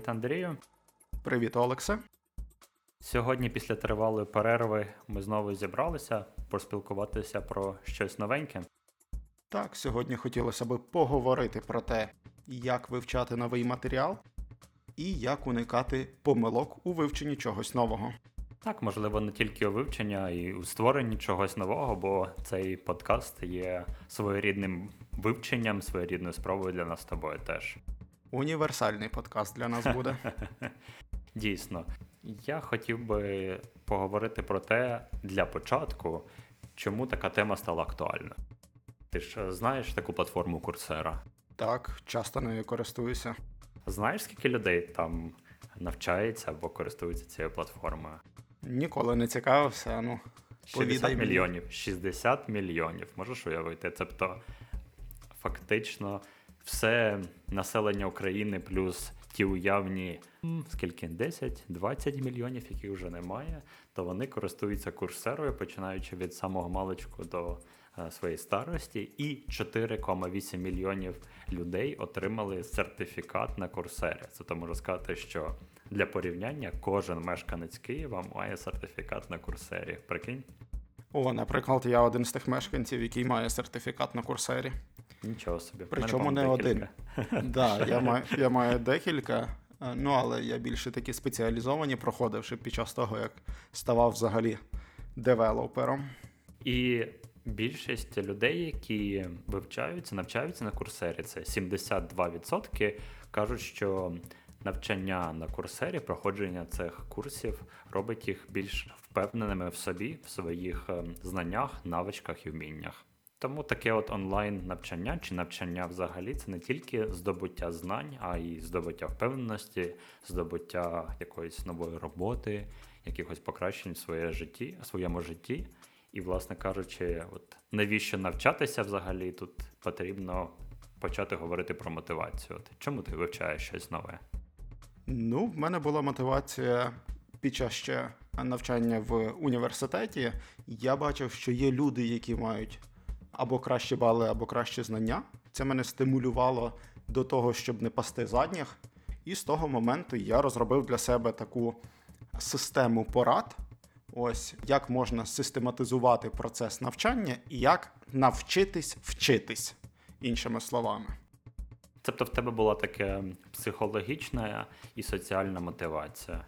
Привіт, Андрію. Привіт, Олексе. Сьогодні, після тривалої перерви, ми знову зібралися поспілкуватися про щось новеньке. Так, сьогодні хотілося б поговорити про те, як вивчати новий матеріал і як уникати помилок у вивченні чогось нового. Так, можливо, не тільки у вивченні, а й у створенні чогось нового, бо цей подкаст є своєрідним вивченням, своєрідною спробою для нас з тобою теж. Універсальний подкаст для нас буде. Дійсно, я хотів би поговорити про те для початку, чому така тема стала актуальною. Ти ж знаєш таку платформу Курсера? Так, часто нею користуюся. Знаєш, скільки людей там навчається або користується цією платформою? Ніколи не цікавився, ну. 60 мільйонів. 60 мільйонів. Можеш уявити? Тобто, фактично, все населення України плюс ті уявні, скільки 10-20 мільйонів, яких вже немає, то вони користуються курсерою, починаючи від самого маличку до е, своєї старості, і 4,8 мільйонів людей отримали сертифікат на курсері. Це то можу сказати, що для порівняння кожен мешканець Києва має сертифікат на курсері. Прикинь? О, наприклад, я один з тих мешканців, який має сертифікат на курсері. Нічого собі. Причому не один. Да, я маю, я маю декілька, е, ну але я більше такі спеціалізовані, проходивши під час того, як ставав взагалі девелопером. І більшість людей, які вивчаються, навчаються на курсері, це 72% кажуть, що навчання на курсері, проходження цих курсів робить їх більш впевненими в собі, в своїх е, знаннях, навичках і вміннях. Тому таке от онлайн навчання чи навчання взагалі це не тільки здобуття знань, а й здобуття впевненості, здобуття якоїсь нової роботи, якихось покращень в своє житті, своєму житті. І, власне кажучи, от навіщо навчатися взагалі тут потрібно почати говорити про мотивацію. От чому ти вивчаєш щось нове? Ну, в мене була мотивація під час ще навчання в університеті. Я бачив, що є люди, які мають або кращі бали, або кращі знання. Це мене стимулювало до того, щоб не пасти задніх. І з того моменту я розробив для себе таку систему порад. Ось як можна систематизувати процес навчання і як навчитись вчитись, іншими словами. Тобто в тебе була така психологічна і соціальна мотивація.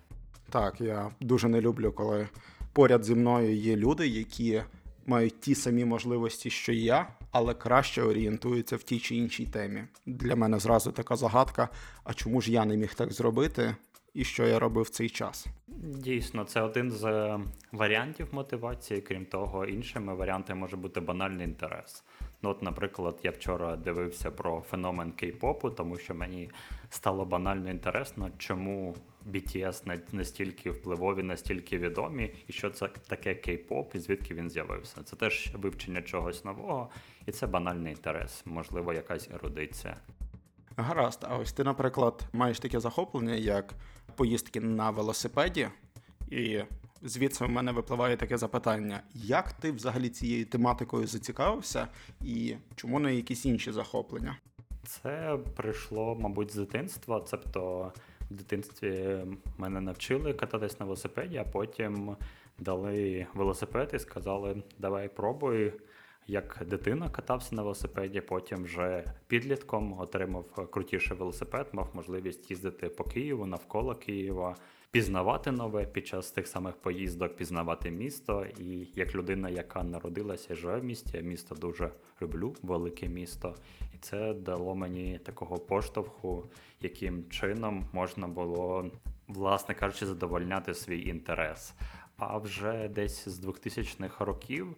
Так, я дуже не люблю, коли поряд зі мною є люди, які мають ті самі можливості, що і я, але краще орієнтуються в тій чи іншій темі. Для мене зразу така загадка: а чому ж я не міг так зробити, і що я робив в цей час? Дійсно, це один з е, варіантів мотивації. Крім того, іншими варіантами може бути банальний інтерес. Ну, от, наприклад, я вчора дивився про феномен кей-попу, тому що мені стало банально інтересно, чому BTS настільки впливові, настільки відомі, і що це таке кей-поп, і звідки він з'явився. Це теж вивчення чогось нового, і це банальний інтерес, можливо, якась ерудиція. Гаразд, а ось ти, наприклад, маєш таке захоплення, як поїздки на велосипеді, і звідси в мене випливає таке запитання: як ти взагалі цією тематикою зацікавився, і чому не якісь інші захоплення? Це прийшло, мабуть, з дитинства. Тобто в дитинстві мене навчили кататись на велосипеді, а потім дали велосипед і сказали: давай пробуй. Як дитина катався на велосипеді, потім вже підлітком отримав крутіший велосипед, мав можливість їздити по Києву, навколо Києва, пізнавати нове під час тих самих поїздок, пізнавати місто. І як людина, яка народилася живе в місті, я місто дуже люблю, велике місто. І це дало мені такого поштовху, яким чином можна було, власне кажучи, задовольняти свій інтерес. А вже десь з 2000-х років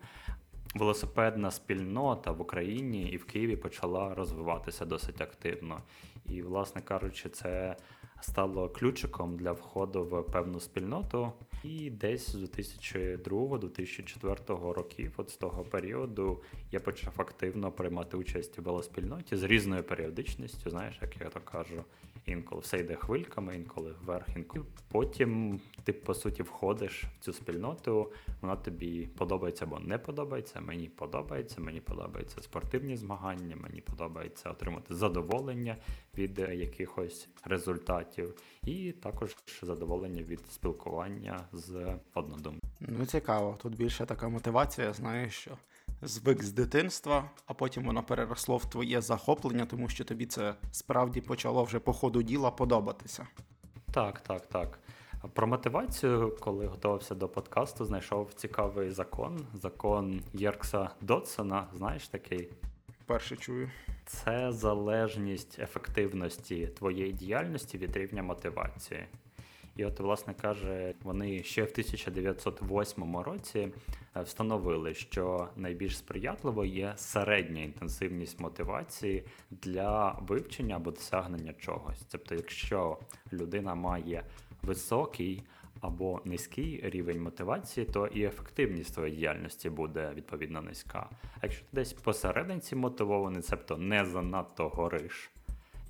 велосипедна спільнота в Україні і в Києві почала розвиватися досить активно. І, власне кажучи, це стало ключиком для входу в певну спільноту. І десь з 2002-2004 років, от з того періоду, я почав активно приймати участь у велоспільноті з різною періодичністю, знаєш, як я то кажу. Інколи все йде хвильками, інколи вверх, інколи. Потім ти, по суті, входиш в цю спільноту, вона тобі подобається або не подобається. Мені подобається, мені подобаються спортивні змагання, мені подобається отримати задоволення від якихось результатів. і також задоволення від спілкування з однодумцями. Ну, цікаво. Тут більше така мотивація, знаєш, що звик з дитинства, а потім воно переросло в твоє захоплення, тому що тобі це справді почало вже по ходу діла подобатися. Так, так, так. Про мотивацію, коли готувався до подкасту, знайшов цікавий закон. Закон Єркса Дотсона. Знаєш такий? Перше чую. Це залежність ефективності твоєї діяльності від рівня мотивації. І от, власне каже, вони ще в 1908 році е, встановили, що найбільш сприятливо є середня інтенсивність мотивації для вивчення або досягнення чогось. Тобто, якщо людина має високий або низький рівень мотивації, то і ефективність твоєї діяльності буде відповідно низька. А якщо ти десь посерединці мотивований, тобто не занадто гориш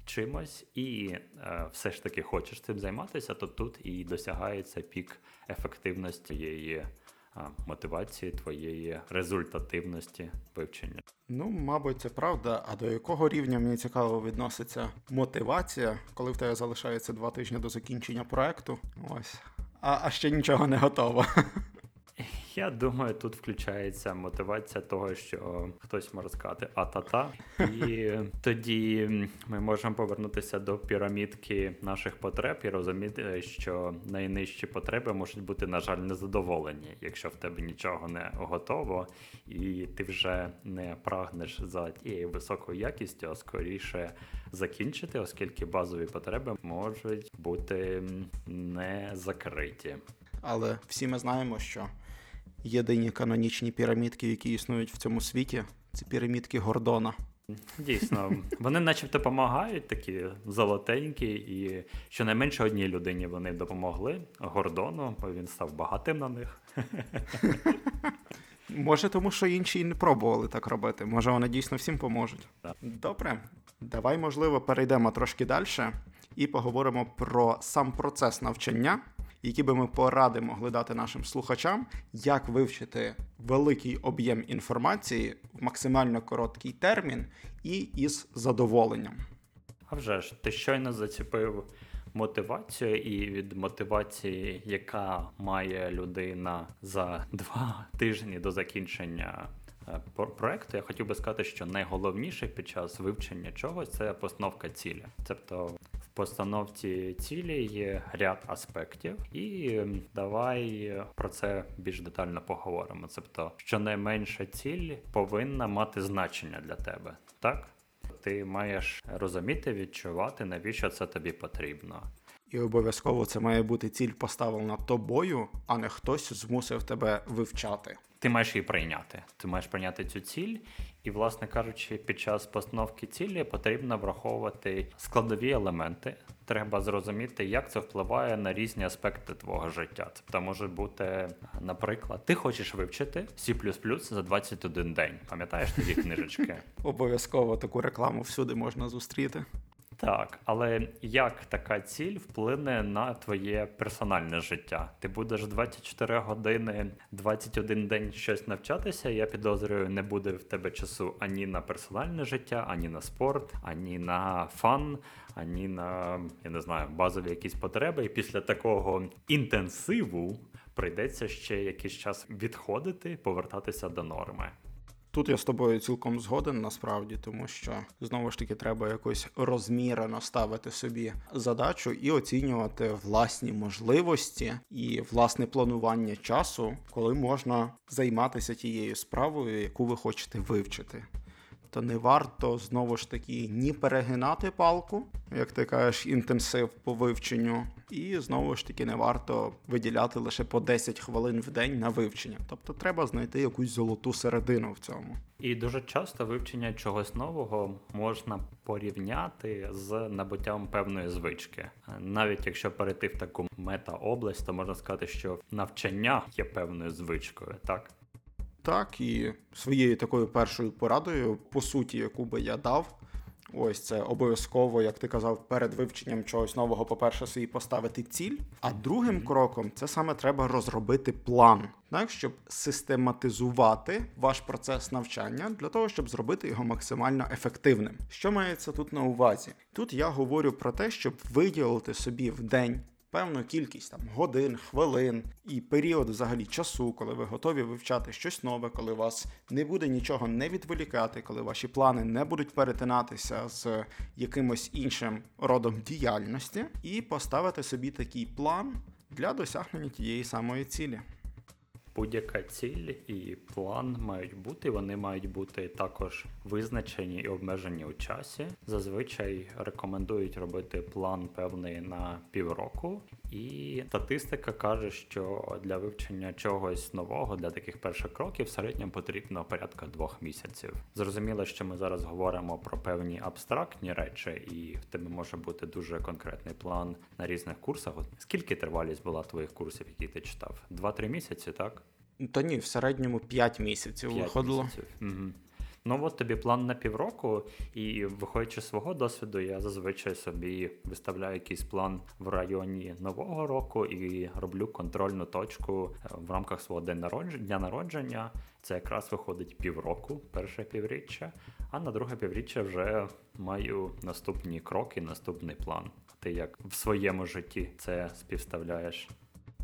чимось, і е, все ж таки хочеш цим займатися, то тут і досягається пік ефективності її е, мотивації, твоєї результативності вивчення. Ну, мабуть, це правда. А до якого рівня мені цікаво відноситься мотивація, коли в тебе залишається два тижні до закінчення проекту? Ось. А, а ще нічого не готово. Я думаю, тут включається мотивація того, що хтось може сказати а-та-та. І тоді ми можемо повернутися до пірамідки наших потреб і розуміти, що найнижчі потреби можуть бути, на жаль, незадоволені, якщо в тебе нічого не готово, і ти вже не прагнеш за тією високою якістю, а скоріше закінчити, оскільки базові потреби можуть бути не закриті. Але всі ми знаємо, що єдині канонічні пірамідки, які існують в цьому світі, це пірамідки Гордона. Дійсно, вони начебто допомагають, такі золотенькі, і щонайменше одній людині вони допомогли Гордону, бо він став багатим на них. Може, тому що інші не пробували так робити. Може, вони дійсно всім поможуть. Так. Добре, давай, можливо, перейдемо трошки далі і поговоримо про сам процес навчання які би ми поради могли дати нашим слухачам, як вивчити великий об'єм інформації в максимально короткий термін і із задоволенням. А вже ж, ти щойно заціпив мотивацію, і від мотивації, яка має людина за два тижні до закінчення. Е, проекту я хотів би сказати, що найголовніше під час вивчення чогось це постановка цілі. Тобто постановці цілі є ряд аспектів, і давай про це більш детально поговоримо. Тобто, щонайменша ціль повинна мати значення для тебе, так? Ти маєш розуміти, відчувати, навіщо це тобі потрібно. І обов'язково це має бути ціль поставлена тобою, а не хтось змусив тебе вивчати. Ти маєш її прийняти. Ти маєш прийняти цю ціль, і, власне кажучи, під час постановки цілі потрібно враховувати складові елементи. Треба зрозуміти, як це впливає на різні аспекти твого життя. Це може бути, наприклад, ти хочеш вивчити C++ за 21 день. Пам'ятаєш тоді книжечки? Обов'язково таку рекламу всюди можна зустріти. Так, але як така ціль вплине на твоє персональне життя? Ти будеш 24 години, 21 день щось навчатися. Я підозрюю, не буде в тебе часу ані на персональне життя, ані на спорт, ані на фан, ані на я не знаю базові якісь потреби. І після такого інтенсиву прийдеться ще якийсь час відходити, повертатися до норми. Тут я з тобою цілком згоден насправді, тому що знову ж таки треба якось розмірено ставити собі задачу і оцінювати власні можливості і власне планування часу, коли можна займатися тією справою, яку ви хочете вивчити то не варто знову ж таки ні перегинати палку, як ти кажеш, інтенсив по вивченню, і знову ж таки не варто виділяти лише по 10 хвилин в день на вивчення. Тобто треба знайти якусь золоту середину в цьому. І дуже часто вивчення чогось нового можна порівняти з набуттям певної звички. Навіть якщо перейти в таку мета-область, то можна сказати, що навчання є певною звичкою, так? Так, і своєю такою першою порадою, по суті, яку би я дав, Ось це обов'язково, як ти казав, перед вивченням чогось нового, по-перше, собі поставити ціль. А другим кроком це саме треба розробити план, так щоб систематизувати ваш процес навчання для того, щоб зробити його максимально ефективним. Що мається тут на увазі? Тут я говорю про те, щоб виділити собі в день певну кількість там годин, хвилин і період взагалі часу, коли ви готові вивчати щось нове, коли вас не буде нічого не відволікати, коли ваші плани не будуть перетинатися з якимось іншим родом діяльності, і поставити собі такий план для досягнення тієї самої цілі. Будь-яка ціль і план мають бути. Вони мають бути також визначені і обмежені у часі. Зазвичай рекомендують робити план певний на півроку, і статистика каже, що для вивчення чогось нового для таких перших кроків в середньому потрібно порядка двох місяців. Зрозуміло, що ми зараз говоримо про певні абстрактні речі, і в тебе може бути дуже конкретний план на різних курсах. Скільки тривалість була твоїх курсів, які ти читав? Два-три місяці, так? Та ні, в середньому 5 місяців 5 виходило. Місяців. Угу. Ну от тобі план на півроку, і виходячи з свого досвіду, я зазвичай собі виставляю якийсь план в районі нового року і роблю контрольну точку е, в рамках свого дня народження. Це якраз виходить півроку, перше півріччя, а на друге півріччя вже маю наступні кроки, наступний план. Ти як в своєму житті це співставляєш?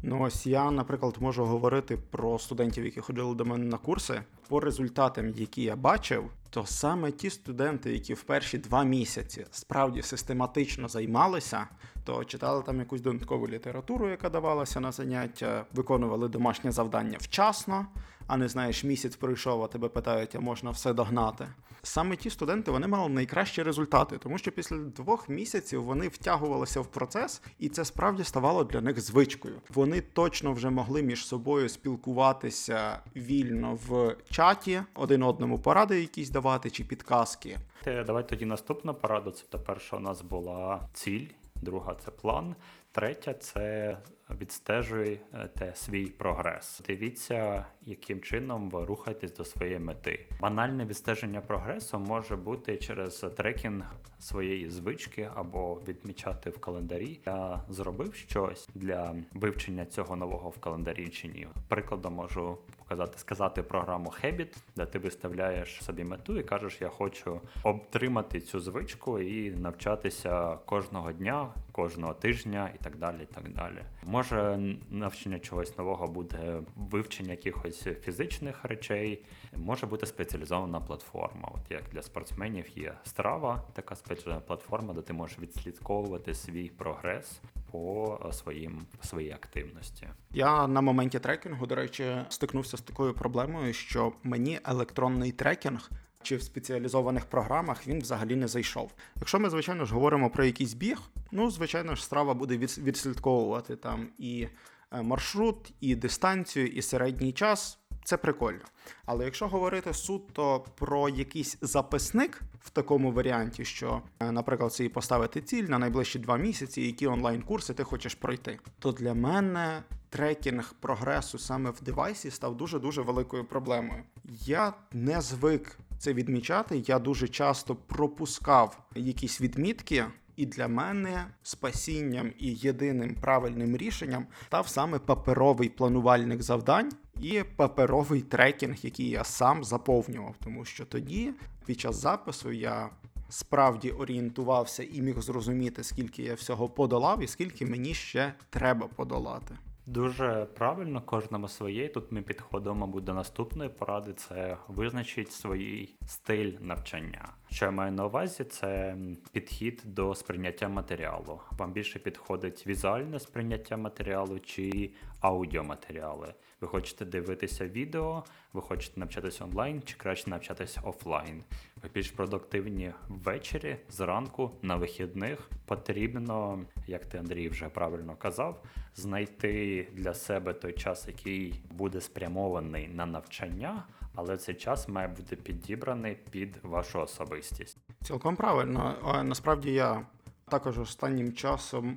Ну ось я, наприклад, можу говорити про студентів, які ходили до мене на курси. По результатам, які я бачив, то саме ті студенти, які в перші два місяці справді систематично займалися, то читали там якусь додаткову літературу, яка давалася на заняття, виконували домашнє завдання вчасно а не знаєш, місяць пройшов, а тебе питають, а можна все догнати. Саме ті студенти вони мали найкращі результати, тому що після двох місяців вони втягувалися в процес, і це справді ставало для них звичкою. Вони точно вже могли між собою спілкуватися вільно в чаті, один одному поради якісь давати чи підказки. Давай тоді наступна порада. Це перша у нас була ціль, друга це план. Третя це відстежуєте свій прогрес. Дивіться, яким чином ви рухаєтесь до своєї мети. Банальне відстеження прогресу може бути через трекінг своєї звички або відмічати в календарі. Я зробив щось для вивчення цього нового в календарі чи ні. Прикладом можу показати, сказати програму Habit, де ти виставляєш собі мету і кажеш, я хочу отримати цю звичку і навчатися кожного дня, кожного тижня і так далі. І так далі. Може навчання чогось нового буде вивчення якихось фізичних речей, може бути спеціалізована платформа. От як для спортсменів є страва, така спеціальна платформа, де ти можеш відслідковувати свій прогрес по своїм своїй активності. Я на моменті трекінгу, до речі, стикнувся з такою проблемою, що мені електронний трекінг. Чи в спеціалізованих програмах він взагалі не зайшов. Якщо ми, звичайно ж, говоримо про якийсь біг, ну, звичайно ж, страва буде відслідковувати там і е, маршрут, і дистанцію, і середній час. Це прикольно. Але якщо говорити суто про якийсь записник в такому варіанті, що, е, наприклад, собі поставити ціль на найближчі два місяці, які онлайн-курси ти хочеш пройти, то для мене трекінг прогресу саме в девайсі став дуже-дуже великою проблемою. Я не звик це відмічати, я дуже часто пропускав якісь відмітки. І для мене спасінням і єдиним правильним рішенням став саме паперовий планувальник завдань і паперовий трекінг, який я сам заповнював. Тому що тоді, під час запису, я справді орієнтувався і міг зрозуміти, скільки я всього подолав, і скільки мені ще треба подолати. Дуже правильно, кожному своє. Тут ми підходимо, мабуть, до наступної поради: це визначить свій стиль навчання. Що я маю на увазі, це підхід до сприйняття матеріалу. Вам більше підходить візуальне сприйняття матеріалу чи аудіоматеріали. Ви хочете дивитися відео, ви хочете навчатися онлайн чи краще навчатися офлайн. Ви більш продуктивні ввечері, зранку, на вихідних. Потрібно, як ти Андрій вже правильно казав, знайти для себе той час, який буде спрямований на навчання, але цей час має бути підібраний під вашу особистість. Цілком правильно. Насправді я також останнім часом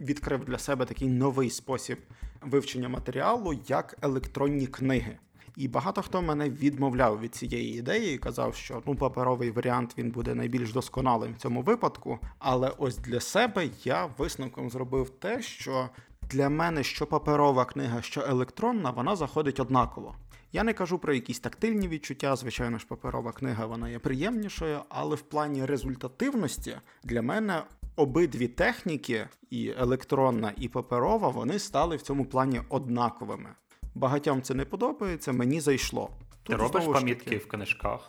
відкрив для себе такий новий спосіб вивчення матеріалу як електронні книги. І багато хто мене відмовляв від цієї ідеї і казав, що ну паперовий варіант він буде найбільш досконалим в цьому випадку. Але ось для себе я висновком зробив те, що для мене що паперова книга, що електронна, вона заходить однаково. Я не кажу про якісь тактильні відчуття, звичайно ж, паперова книга вона є приємнішою, але в плані результативності для мене обидві техніки, і електронна, і паперова, вони стали в цьому плані однаковими. Багатьом це не подобається, мені зайшло. Ти Тут, робиш пам'ятки в книжках?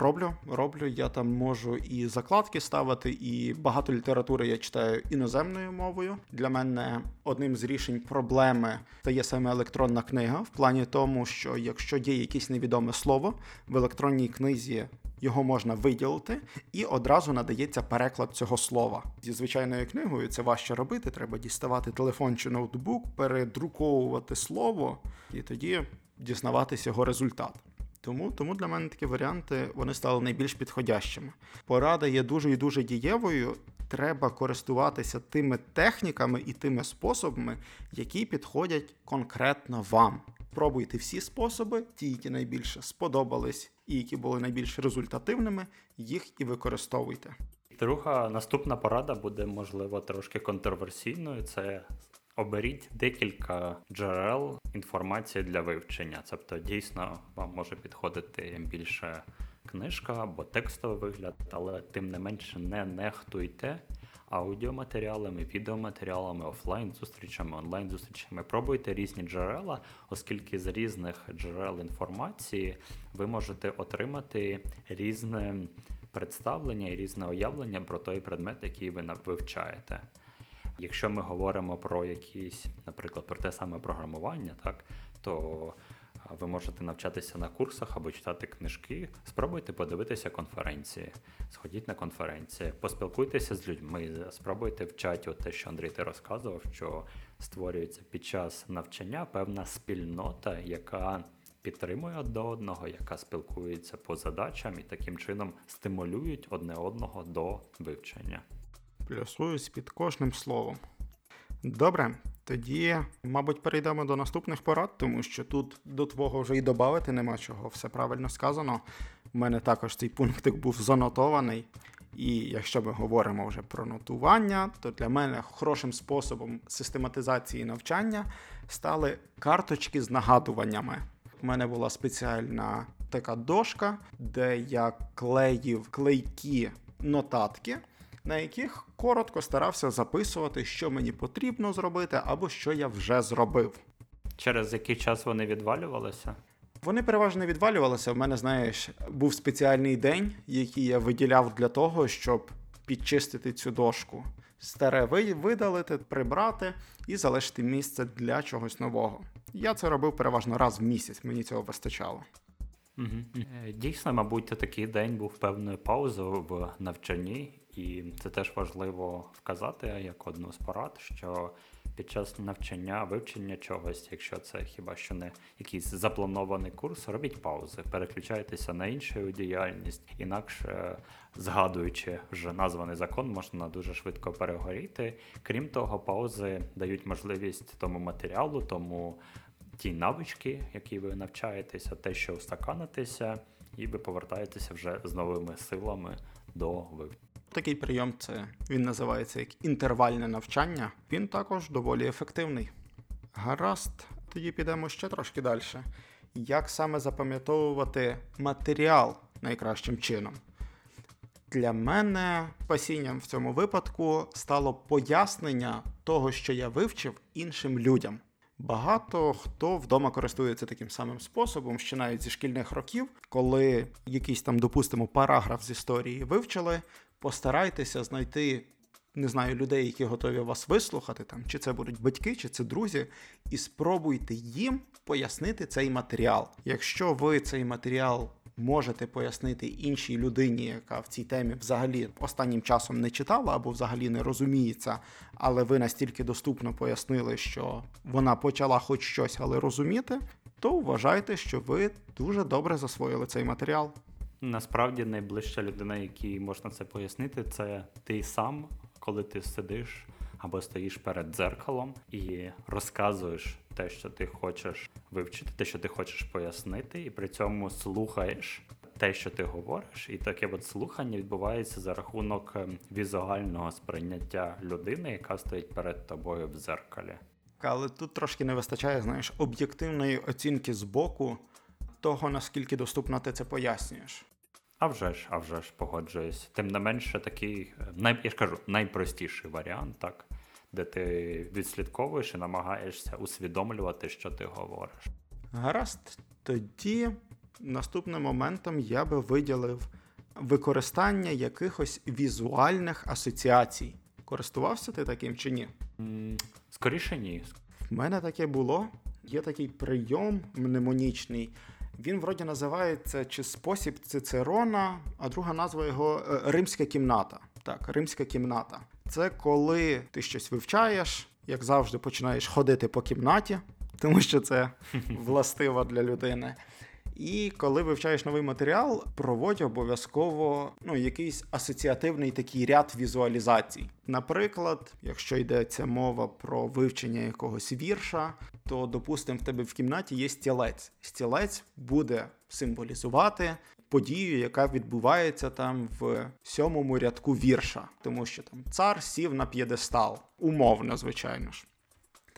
Роблю, роблю. Я там можу і закладки ставити, і багато літератури я читаю іноземною мовою. Для мене одним з рішень проблеми стає саме електронна книга, в плані тому, що якщо є якесь невідоме слово в електронній книзі. Його можна виділити, і одразу надається переклад цього слова. Зі звичайною книгою це важче робити. Треба діставати телефон чи ноутбук, передруковувати слово, і тоді дізнаватися його результат. Тому, тому для мене такі варіанти вони стали найбільш підходящими. Порада є дуже і дуже дієвою. Треба користуватися тими техніками і тими способами, які підходять конкретно вам. Пробуйте всі способи, ті, які найбільше сподобались і які були найбільш результативними, їх і використовуйте. Друга наступна порада буде, можливо, трошки контроверсійною. Це оберіть декілька джерел інформації для вивчення. Тобто, дійсно, вам може підходити більше книжка або текстовий вигляд, але тим не менше не нехтуйте аудіоматеріалами, відеоматеріалами, офлайн зустрічами, онлайн зустрічами. Пробуйте різні джерела, оскільки з різних джерел інформації ви можете отримати різне представлення і різне уявлення про той предмет, який ви вивчаєте. Якщо ми говоримо про якісь, наприклад, про те саме програмування, так то ви можете навчатися на курсах або читати книжки. Спробуйте подивитися конференції, сходіть на конференції, поспілкуйтеся з людьми, спробуйте в чаті, те, що Андрій ти розказував, що створюється під час навчання певна спільнота, яка підтримує одне одного, яка спілкується по задачам і таким чином стимулюють одне одного до вивчення. Плюсуюсь під кожним словом. Добре, тоді, мабуть, перейдемо до наступних порад, тому що тут до твого вже і додати нема чого, все правильно сказано. У мене також цей пунктик був занотований. І якщо ми говоримо вже про нотування, то для мене хорошим способом систематизації навчання стали карточки з нагадуваннями. У мене була спеціальна така дошка, де я клеїв клейкі нотатки, на яких коротко старався записувати, що мені потрібно зробити, або що я вже зробив. Через який час вони відвалювалися? Вони переважно відвалювалися. У мене, знаєш, був спеціальний день, який я виділяв для того, щоб підчистити цю дошку. Старе видалити, прибрати і залишити місце для чогось нового. Я це робив переважно раз в місяць, мені цього вистачало. Угу. Дійсно, мабуть, такий день був певною паузою в навчанні, і це теж важливо вказати як одну з порад, що під час навчання, вивчення чогось, якщо це хіба що не якийсь запланований курс, робіть паузи, переключайтеся на іншу діяльність, інакше згадуючи вже названий закон, можна дуже швидко перегоріти. Крім того, паузи дають можливість тому матеріалу, тому ті навички, які ви навчаєтеся, те, що устаканитеся, і ви повертаєтеся вже з новими силами до вивчення. Такий прийом це він називається як інтервальне навчання. Він також доволі ефективний. Гаразд, тоді підемо ще трошки далі. Як саме запам'ятовувати матеріал найкращим чином? Для мене спасінням в цьому випадку стало пояснення того, що я вивчив іншим людям. Багато хто вдома користується таким самим способом, ще навіть зі шкільних років, коли якийсь там, допустимо, параграф з історії вивчили, постарайтеся знайти, не знаю, людей, які готові вас вислухати, там, чи це будуть батьки, чи це друзі, і спробуйте їм пояснити цей матеріал. Якщо ви цей матеріал можете пояснити іншій людині, яка в цій темі взагалі останнім часом не читала або взагалі не розуміється, але ви настільки доступно пояснили, що вона почала хоч щось, але розуміти, то вважайте, що ви дуже добре засвоїли цей матеріал. Насправді найближча людина, якій можна це пояснити, це ти сам, коли ти сидиш або стоїш перед дзеркалом і розказуєш те, що ти хочеш вивчити, те, що ти хочеш пояснити, і при цьому слухаєш те, що ти говориш, і таке от слухання відбувається за рахунок ем, візуального сприйняття людини, яка стоїть перед тобою в зеркалі. Але тут трошки не вистачає, знаєш, об'єктивної оцінки з боку того, наскільки доступно ти це пояснюєш. А вже ж, а вже ж погоджуюсь. Тим не менше, такий е, най, я ж кажу, найпростіший варіант, так, де ти відслідковуєш і намагаєшся усвідомлювати, що ти говориш. Гаразд, тоді наступним моментом я би виділив використання якихось візуальних асоціацій. Користувався ти таким чи ні? Скоріше ні. В мене таке було. Є такий прийом мнемонічний. Він вроді називається чи спосіб Цицерона, а друга назва його е, Римська кімната. Так, римська кімната. Це коли ти щось вивчаєш, як завжди, починаєш ходити по кімнаті, тому що це властиво для людини. І коли вивчаєш новий матеріал, проводь обов'язково ну, якийсь асоціативний такий ряд візуалізацій. Наприклад, якщо йдеться мова про вивчення якогось вірша, то, допустимо, в тебе в кімнаті є стілець. Стілець буде символізувати подію, яка відбувається там в сьомому рядку вірша, тому що там цар сів на п'єдестал, умовно, звичайно ж.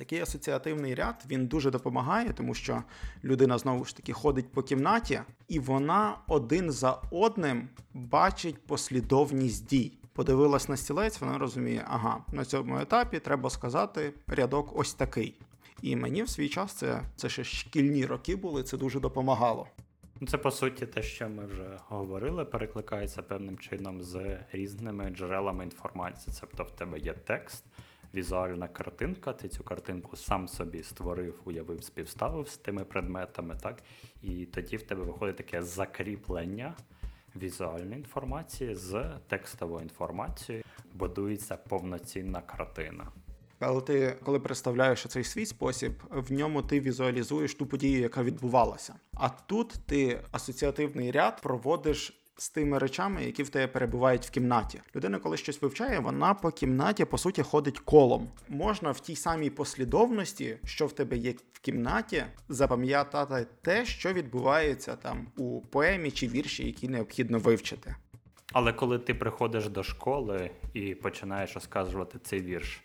Такий асоціативний ряд він дуже допомагає, тому що людина знову ж таки ходить по кімнаті, і вона один за одним бачить послідовність дій. Подивилась на стілець, вона розуміє, ага, на цьому етапі треба сказати рядок ось такий. І мені в свій час це це ще шкільні роки були, це дуже допомагало. Ну, це по суті те, що ми вже говорили, перекликається певним чином з різними джерелами інформації. Тобто в тебе є текст візуальна картинка. Ти цю картинку сам собі створив, уявив, співставив з тими предметами, так? І тоді в тебе виходить таке закріплення візуальної інформації з текстовою інформацією, будується повноцінна картина. Але ти, коли представляєш цей свій спосіб, в ньому ти візуалізуєш ту подію, яка відбувалася. А тут ти асоціативний ряд проводиш з тими речами, які в тебе перебувають в кімнаті. Людина, коли щось вивчає, вона по кімнаті по суті ходить колом. Можна в тій самій послідовності, що в тебе є в кімнаті, запам'ятати те, що відбувається там у поемі чи вірші, які необхідно вивчити. Але коли ти приходиш до школи і починаєш розказувати цей вірш.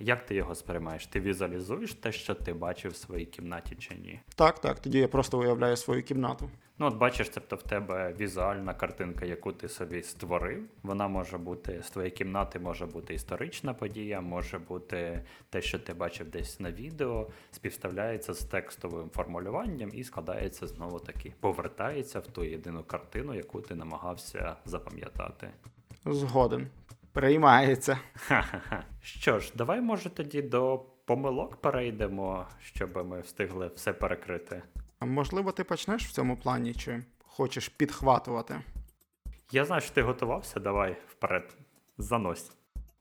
Як ти його сприймаєш? Ти візуалізуєш те, що ти бачив в своїй кімнаті чи ні? Так, так. Тоді я просто уявляю свою кімнату. Ну, от бачиш, тобто в тебе візуальна картинка, яку ти собі створив. Вона може бути з твоєї кімнати, може бути історична подія, може бути те, що ти бачив десь на відео, співставляється з текстовим формулюванням і складається знову таки, повертається в ту єдину картину, яку ти намагався запам'ятати. Згоден. Приймається. Ха-ха-ха. Що ж, давай, може, тоді до помилок перейдемо, щоб ми встигли все перекрити. Можливо, ти почнеш в цьому плані, чи хочеш підхватувати? Я знаю, що ти готувався, давай вперед. Занось.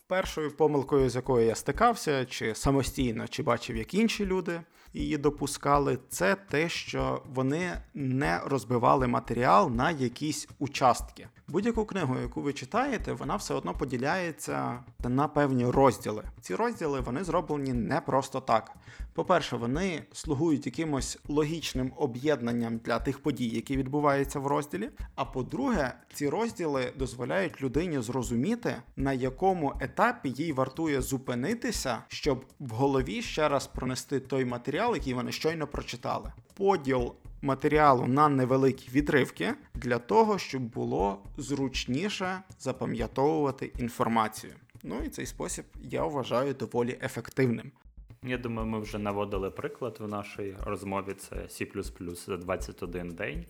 Першою помилкою, з якою я стикався, чи самостійно, чи бачив, як інші люди її допускали, це те, що вони не розбивали матеріал на якісь участки. Будь-яку книгу, яку ви читаєте, вона все одно поділяється на певні розділи. Ці розділи вони зроблені не просто так. По-перше, вони слугують якимось логічним об'єднанням для тих подій, які відбуваються в розділі. А по-друге, ці розділи дозволяють людині зрозуміти, на якому етапі їй вартує зупинитися, щоб в голові ще раз пронести той матеріал, який вони щойно прочитали. Поділ матеріалу на невеликі відривки для того, щоб було зручніше запам'ятовувати інформацію. Ну і цей спосіб я вважаю доволі ефективним. Я думаю, ми вже наводили приклад в нашій розмові. Це C за 21 день.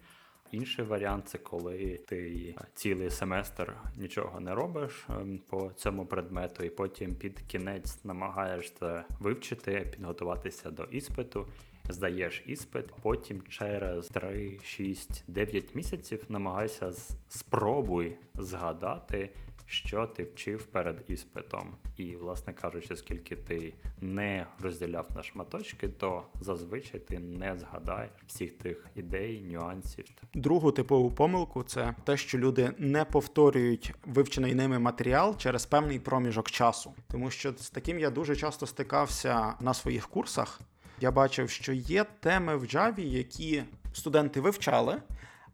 Інший варіант це коли ти цілий семестр нічого не робиш ем, по цьому предмету, і потім під кінець намагаєшся вивчити, підготуватися до іспиту здаєш іспит, потім через 3, 6, 9 місяців намагайся спробуй згадати, що ти вчив перед іспитом. І, власне кажучи, скільки ти не розділяв на шматочки, то зазвичай ти не згадаєш всіх тих ідей, нюансів. Другу типову помилку це те, що люди не повторюють вивчений ними матеріал через певний проміжок часу, тому що з таким я дуже часто стикався на своїх курсах Я бачив, що є теми в Java, які студенти вивчали,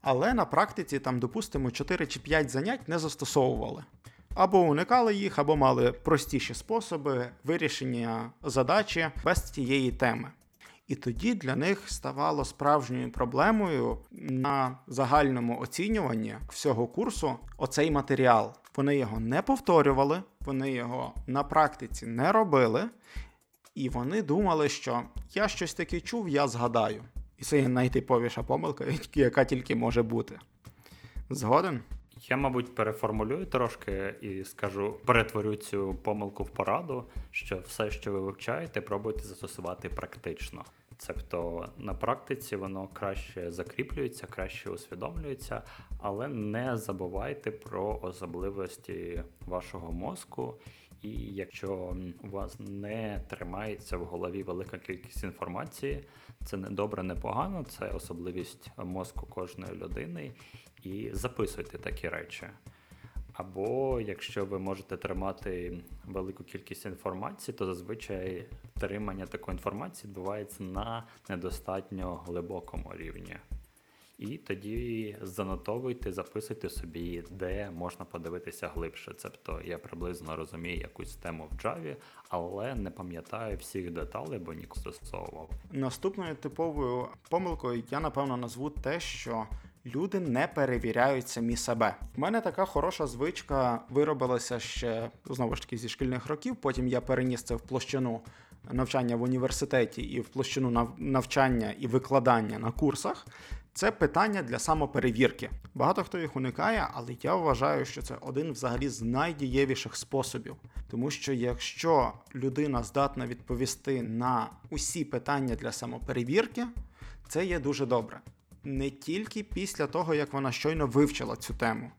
але на практиці там, допустимо, 4 чи 5 занять не застосовували. Або уникали їх, або мали простіші способи вирішення задачі без цієї теми. І тоді для них ставало справжньою проблемою на загальному оцінюванні всього курсу оцей матеріал. Вони його не повторювали, вони його на практиці не робили, і вони думали, що я щось таке чув, я згадаю. І це найтиповіша помилка, яка тільки може бути. Згоден? Я, мабуть, переформулюю трошки і скажу, перетворю цю помилку в пораду, що все, що ви вивчаєте, пробуйте застосувати практично. Тобто на практиці воно краще закріплюється, краще усвідомлюється, але не забувайте про особливості вашого мозку. І якщо у вас не тримається в голові велика кількість інформації, це не добре, не погано, це особливість мозку кожної людини. І записуйте такі речі. Або якщо ви можете тримати велику кількість інформації, то зазвичай тримання такої інформації відбувається на недостатньо глибокому рівні. І тоді занотовуйте, записуйте собі, де можна подивитися глибше. Тобто я приблизно розумію якусь тему в Java, але не пам'ятаю всіх деталей, бо ніколи застосовував. Наступною типовою помилкою я напевно назву те, що люди не перевіряють самі себе. У мене така хороша звичка виробилася ще знову ж таки зі шкільних років. Потім я переніс це в площину навчання в університеті і в площину навчання і викладання на курсах. Це питання для самоперевірки. Багато хто їх уникає, але я вважаю, що це один взагалі з найдієвіших способів. Тому що якщо людина здатна відповісти на усі питання для самоперевірки, це є дуже добре не тільки після того, як вона щойно вивчила цю тему.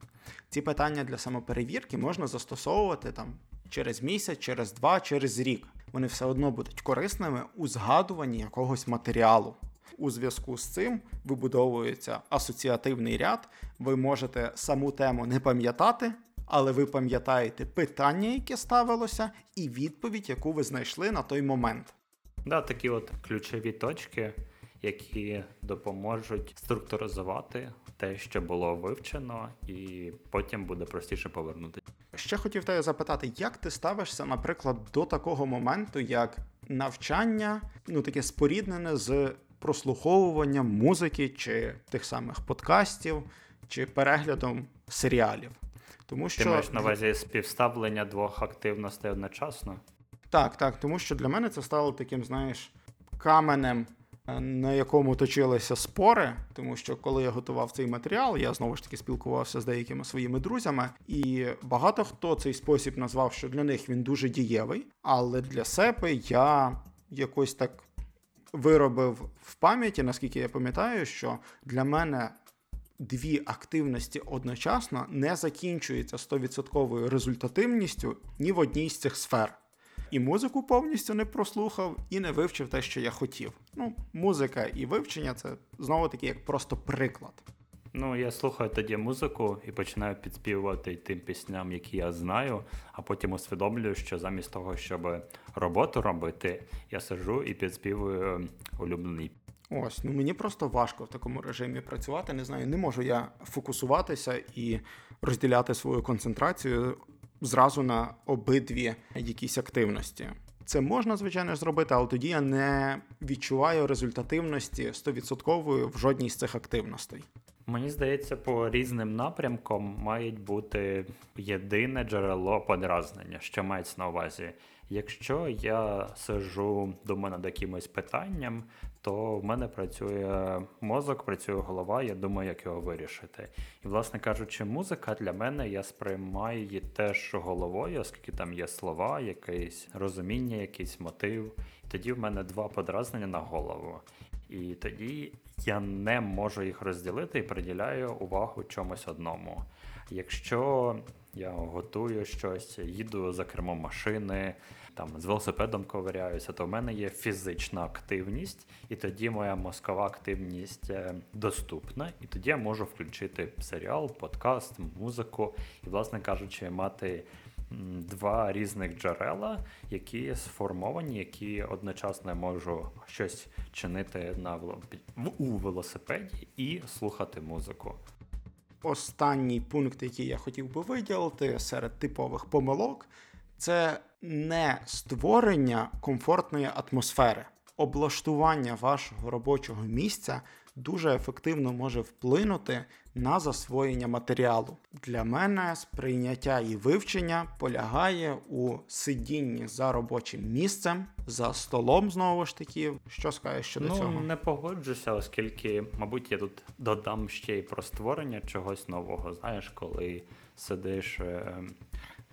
Ці питання для самоперевірки можна застосовувати там через місяць, через два, через рік. Вони все одно будуть корисними у згадуванні якогось матеріалу. У зв'язку з цим вибудовується асоціативний ряд. Ви можете саму тему не пам'ятати, але ви пам'ятаєте питання, яке ставилося, і відповідь, яку ви знайшли на той момент. Да, такі от ключові точки які допоможуть структуризувати те, що було вивчено, і потім буде простіше повернути. Ще хотів тебе запитати, як ти ставишся, наприклад, до такого моменту, як навчання, ну таке споріднене з прослуховуванням музики чи тих самих подкастів, чи переглядом серіалів? Тому що Ти маєш на увазі співставлення двох активностей одночасно? Так, так, тому що для мене це стало таким, знаєш, каменем на якому точилися спори, тому що коли я готував цей матеріал, я знову ж таки спілкувався з деякими своїми друзями, і багато хто цей спосіб назвав, що для них він дуже дієвий, але для себе я якось так виробив в пам'яті, наскільки я пам'ятаю, що для мене. Дві активності одночасно не закінчуються 100% результативністю ні в одній з цих сфер і музику повністю не прослухав, і не вивчив те, що я хотів. Ну, музика і вивчення це знову таки як просто приклад. Ну, я слухаю тоді музику і починаю підспівувати тим пісням, які я знаю, а потім усвідомлюю, що замість того, щоб роботу робити, я сижу і підспівую улюблений. Ось, ну мені просто важко в такому режимі працювати. Не знаю, не можу я фокусуватися і розділяти свою концентрацію зразу на обидві якісь активності. Це можна, звичайно, зробити, але тоді я не відчуваю результативності 100% в жодній з цих активностей. Мені здається, по різним напрямкам мають бути єдине джерело подразнення, що мається на увазі. Якщо я сижу думаю над якимось питанням, то в мене працює мозок, працює голова, я думаю, як його вирішити. І, власне кажучи, музика для мене я сприймаю її теж головою, оскільки там є слова, якесь розуміння, якийсь мотив. І тоді в мене два подразнення на голову. І тоді я не можу їх розділити і приділяю увагу чомусь одному. Якщо я готую щось, їду за кермом машини, там з велосипедом ковиряюся, то в мене є фізична активність, і тоді моя мозкова активність е, доступна, і тоді я можу включити серіал, подкаст, музику, і, власне кажучи, мати два різних джерела, які сформовані, які одночасно можу щось чинити на у велосипеді і слухати музику. Останній пункт, який я хотів би виділити серед типових помилок, це не створення комфортної атмосфери. Облаштування вашого робочого місця дуже ефективно може вплинути на засвоєння матеріалу. Для мене сприйняття і вивчення полягає у сидінні за робочим місцем, за столом знову ж таки. Що скажеш щодо ну, цього? Не погоджуся, оскільки, мабуть, я тут додам ще й про створення чогось нового. Знаєш, коли сидиш. Е,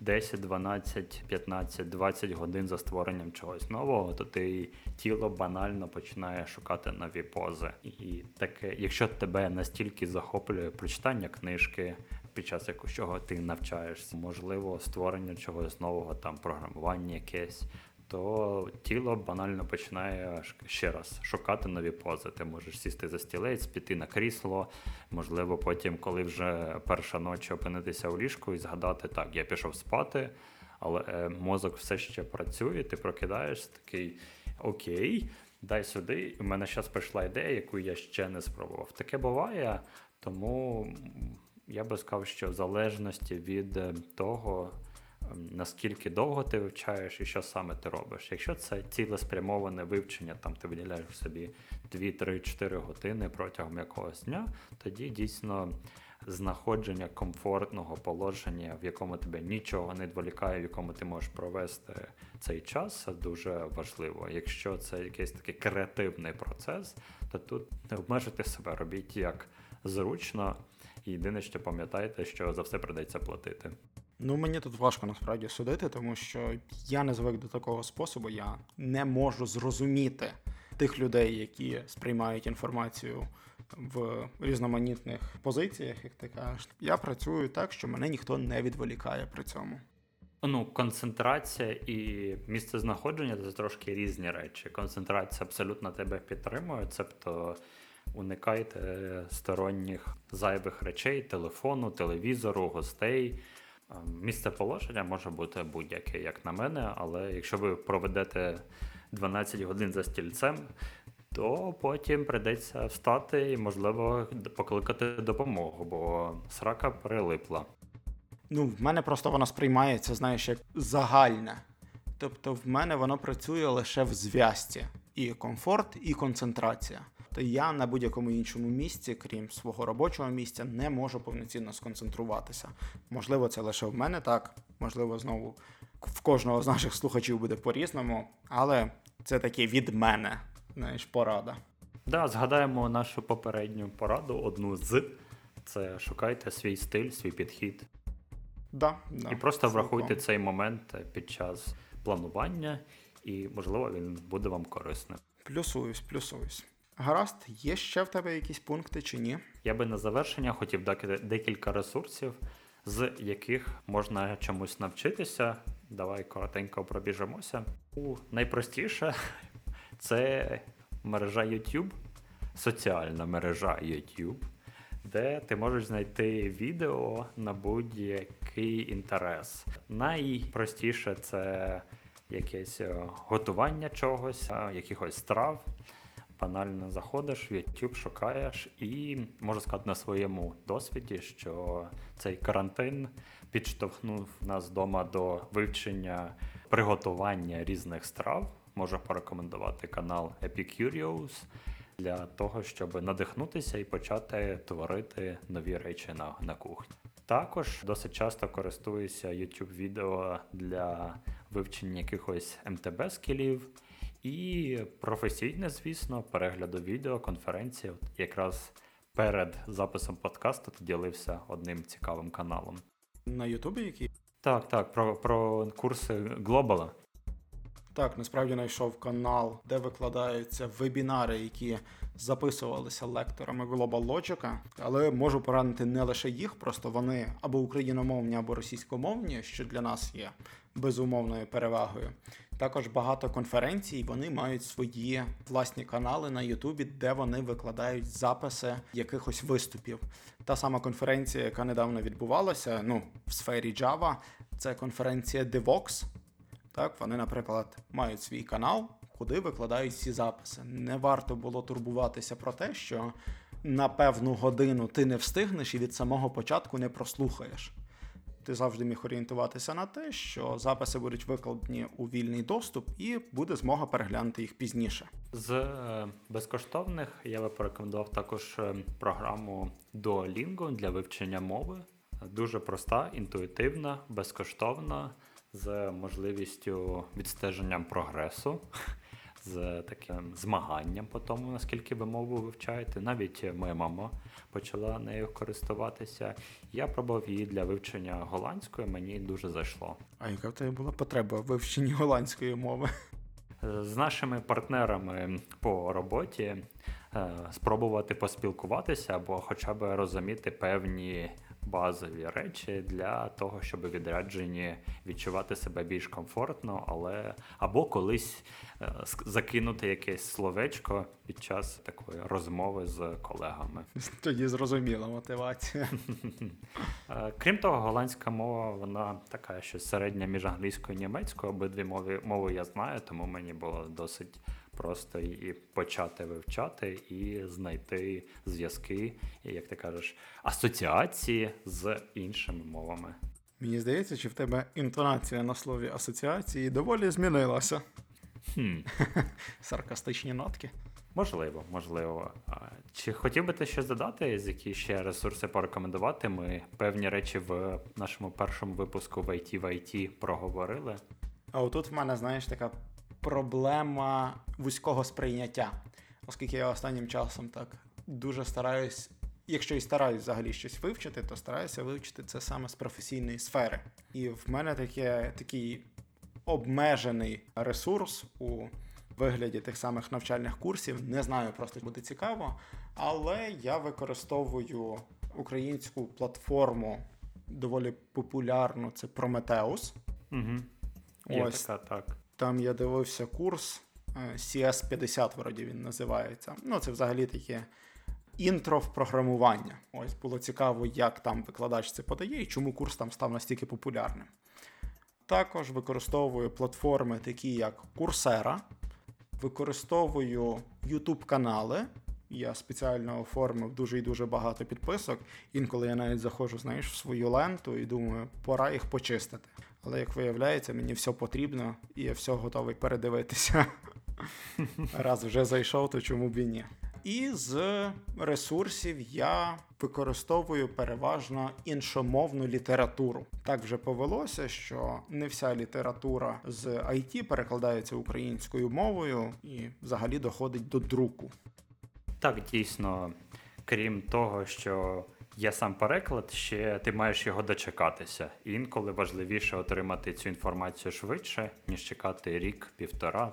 10, 12, 15, 20 годин за створенням чогось нового, то ти тіло банально починає шукати нові пози. І таке, якщо тебе настільки захоплює прочитання книжки під час якого ти навчаєшся, можливо, створення чогось нового, там програмування якесь то тіло банально починає ще раз шукати нові пози. Ти можеш сісти за стілець, піти на крісло, можливо, потім, коли вже перша ночі опинитися у ліжку і згадати, так, я пішов спати, але е, мозок все ще працює, ти прокидаєшся такий окей. Дай сюди, у мене зараз прийшла ідея, яку я ще не спробував. Таке буває, тому я би сказав, що в залежності від е, того, наскільки довго ти вивчаєш і що саме ти робиш. Якщо це цілеспрямоване вивчення, там ти виділяєш собі 2-3-4 години протягом якогось дня, тоді дійсно знаходження комфортного положення, в якому тебе нічого не відволікає, в якому ти можеш провести цей час, дуже важливо. Якщо це якийсь такий креативний процес, то тут не обмежити себе, робіть як зручно. І єдине, що пам'ятайте, що за все придеться платити. Ну, мені тут важко насправді судити, тому що я не звик до такого способу. Я не можу зрозуміти тих людей, які сприймають інформацію в різноманітних позиціях, як ти кажеш. Я працюю так, що мене ніхто не відволікає при цьому. Ну, концентрація і місце знаходження це трошки різні речі. Концентрація абсолютно тебе підтримує, цебто уникайте сторонніх зайвих речей, телефону, телевізору, гостей. Місце положення може бути будь-яке, як на мене, але якщо ви проведете 12 годин за стільцем, то потім прийдеться встати і, можливо, покликати допомогу, бо срака прилипла. Ну, в мене просто воно сприймається, знаєш, як загальне. Тобто, в мене воно працює лише в зв'язці. І комфорт, і концентрація я на будь-якому іншому місці, крім свого робочого місця, не можу повноцінно сконцентруватися. Можливо, це лише в мене так, можливо, знову в кожного з наших слухачів буде по-різному, але це таке від мене, знаєш, порада. Да, згадаємо нашу попередню пораду, одну з це шукайте свій стиль, свій підхід. Да, да, І просто врахуйте цей момент під час планування, і, можливо, він буде вам корисним. Плюсуюсь, плюсуюсь. Гаразд, є ще в тебе якісь пункти чи ні? Я би на завершення хотів дати декілька ресурсів, з яких можна чомусь навчитися. Давай коротенько пробіжимося. У найпростіше це мережа YouTube, соціальна мережа YouTube, де ти можеш знайти відео на будь-який інтерес. Найпростіше це якесь е, готування чогось, якихось страв банально заходиш в YouTube, шукаєш, і можу сказати на своєму досвіді, що цей карантин підштовхнув нас вдома до вивчення приготування різних страв. Можу порекомендувати канал Epicurious для того, щоб надихнутися і почати творити нові речі на, на кухні. Також досить часто користуюся YouTube відео для вивчення якихось МТБ скілів. І професійне, звісно, перегляду відео, конференції. Якраз перед записом подкасту ти ділився одним цікавим каналом. На Ютубі який? Так, так, про про курси Глобала. Так, насправді знайшов канал, де викладаються вебінари, які записувалися лекторами Global Logic, але можу порадити не лише їх, просто вони або україномовні, або російськомовні, що для нас є безумовною перевагою. Також багато конференцій вони мають свої власні канали на Ютубі, де вони викладають записи якихось виступів. Та сама конференція, яка недавно відбувалася, ну в сфері Java, Це конференція DeVox. Так, вони, наприклад, мають свій канал, куди викладають всі записи. Не варто було турбуватися про те, що на певну годину ти не встигнеш і від самого початку не прослухаєш. Ти завжди міг орієнтуватися на те, що записи будуть викладені у вільний доступ, і буде змога переглянути їх пізніше. З е, безкоштовних я би порекомендував також е, програму Duolingo для вивчення мови. Дуже проста, інтуїтивна, безкоштовна, з можливістю відстеження прогресу, з таким змаганням по тому, наскільки ви мову вивчаєте. Навіть моя мама почала нею користуватися. Я пробував її для вивчення голландської, мені дуже зайшло. А яка в тебе була потреба в вивченні голландської мови? З нашими партнерами по роботі е, спробувати поспілкуватися або хоча б розуміти певні базові речі для того, щоб у відрядженні відчувати себе більш комфортно, але або колись е, закинути якесь словечко під час такої розмови з колегами. Тоді зрозуміла мотивація. Е, крім того, голландська мова вона така, що середня між англійською і німецькою. Обидві мови мови я знаю, тому мені було досить просто і почати вивчати, і знайти зв'язки, і, як ти кажеш, асоціації з іншими мовами. Мені здається, чи в тебе інтонація на слові асоціації доволі змінилася. Хм. Саркастичні нотки. Можливо, можливо. Чи хотів би ти щось додати, з які ще ресурси порекомендувати? Ми певні речі в нашому першому випуску в IT в IT проговорили. А отут в мене, знаєш, така проблема вузького сприйняття. Оскільки я останнім часом так дуже стараюсь, якщо і стараюсь взагалі щось вивчити, то стараюся вивчити це саме з професійної сфери. І в мене таке, такий обмежений ресурс у вигляді тих самих навчальних курсів. Не знаю, просто буде цікаво. Але я використовую українську платформу доволі популярну. Це Prometheus. Угу. Є Ось. така, так. Там я дивився курс CS50, вроді він називається. Ну, це взагалі таке інтро в програмування. Ось було цікаво, як там викладач це подає і чому курс там став настільки популярним. Також використовую платформи, такі як Coursera, використовую YouTube канали. Я спеціально оформив дуже і дуже багато підписок. Інколи я навіть заходжу, знаєш, в свою ленту і думаю, пора їх почистити. Але як виявляється, мені все потрібно і я все готовий передивитися. Раз вже зайшов, то чому б і ні. І з ресурсів я використовую переважно іншомовну літературу. Так вже повелося, що не вся література з IT перекладається українською мовою і взагалі доходить до друку. Так, дійсно, крім того, що є сам переклад, ще ти маєш його дочекатися. інколи важливіше отримати цю інформацію швидше, ніж чекати рік-півтора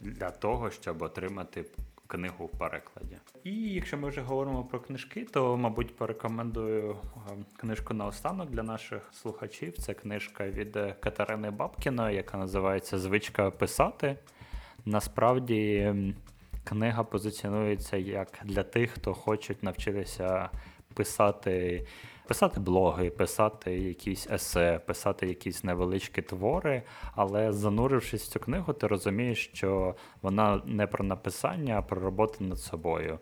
для того, щоб отримати книгу в перекладі. І якщо ми вже говоримо про книжки, то, мабуть, порекомендую е, книжку на останок для наших слухачів. Це книжка від Катерини Бабкіної, яка називається Звичка писати. Насправді книга позиціонується як для тих, хто хочуть навчитися писати. Писати блоги, писати якісь есе, писати якісь невеличкі твори, але занурившись в цю книгу, ти розумієш, що вона не про написання, а про роботу над собою.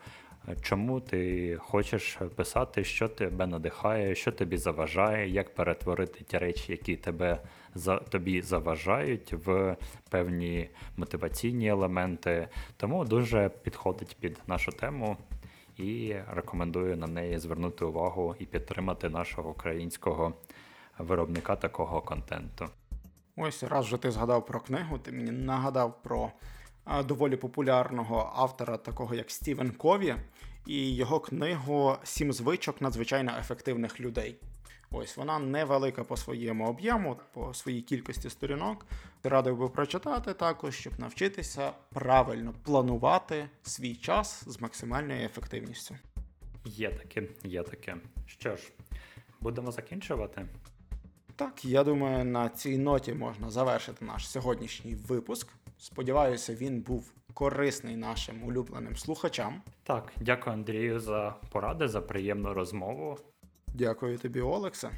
Чому ти хочеш писати, що тебе надихає, що тобі заважає, як перетворити ті речі, які тебе за тобі заважають, в певні мотиваційні елементи. Тому дуже підходить під нашу тему і рекомендую на неї звернути увагу і підтримати нашого українського виробника такого контенту. Ось раз вже ти згадав про книгу, ти мені нагадав про доволі популярного автора, такого як Стівен Кові, і його книгу Сім звичок надзвичайно ефективних людей. Ось вона невелика по своєму об'єму, по своїй кількості сторінок. Радив би прочитати також, щоб навчитися правильно планувати свій час з максимальною ефективністю. Є таке, є таке. Що ж, будемо закінчувати. Так, я думаю, на цій ноті можна завершити наш сьогоднішній випуск. Сподіваюся, він був корисний нашим улюбленим слухачам. Так, дякую Андрію за поради, за приємну розмову. Дякую тобі, Олексе.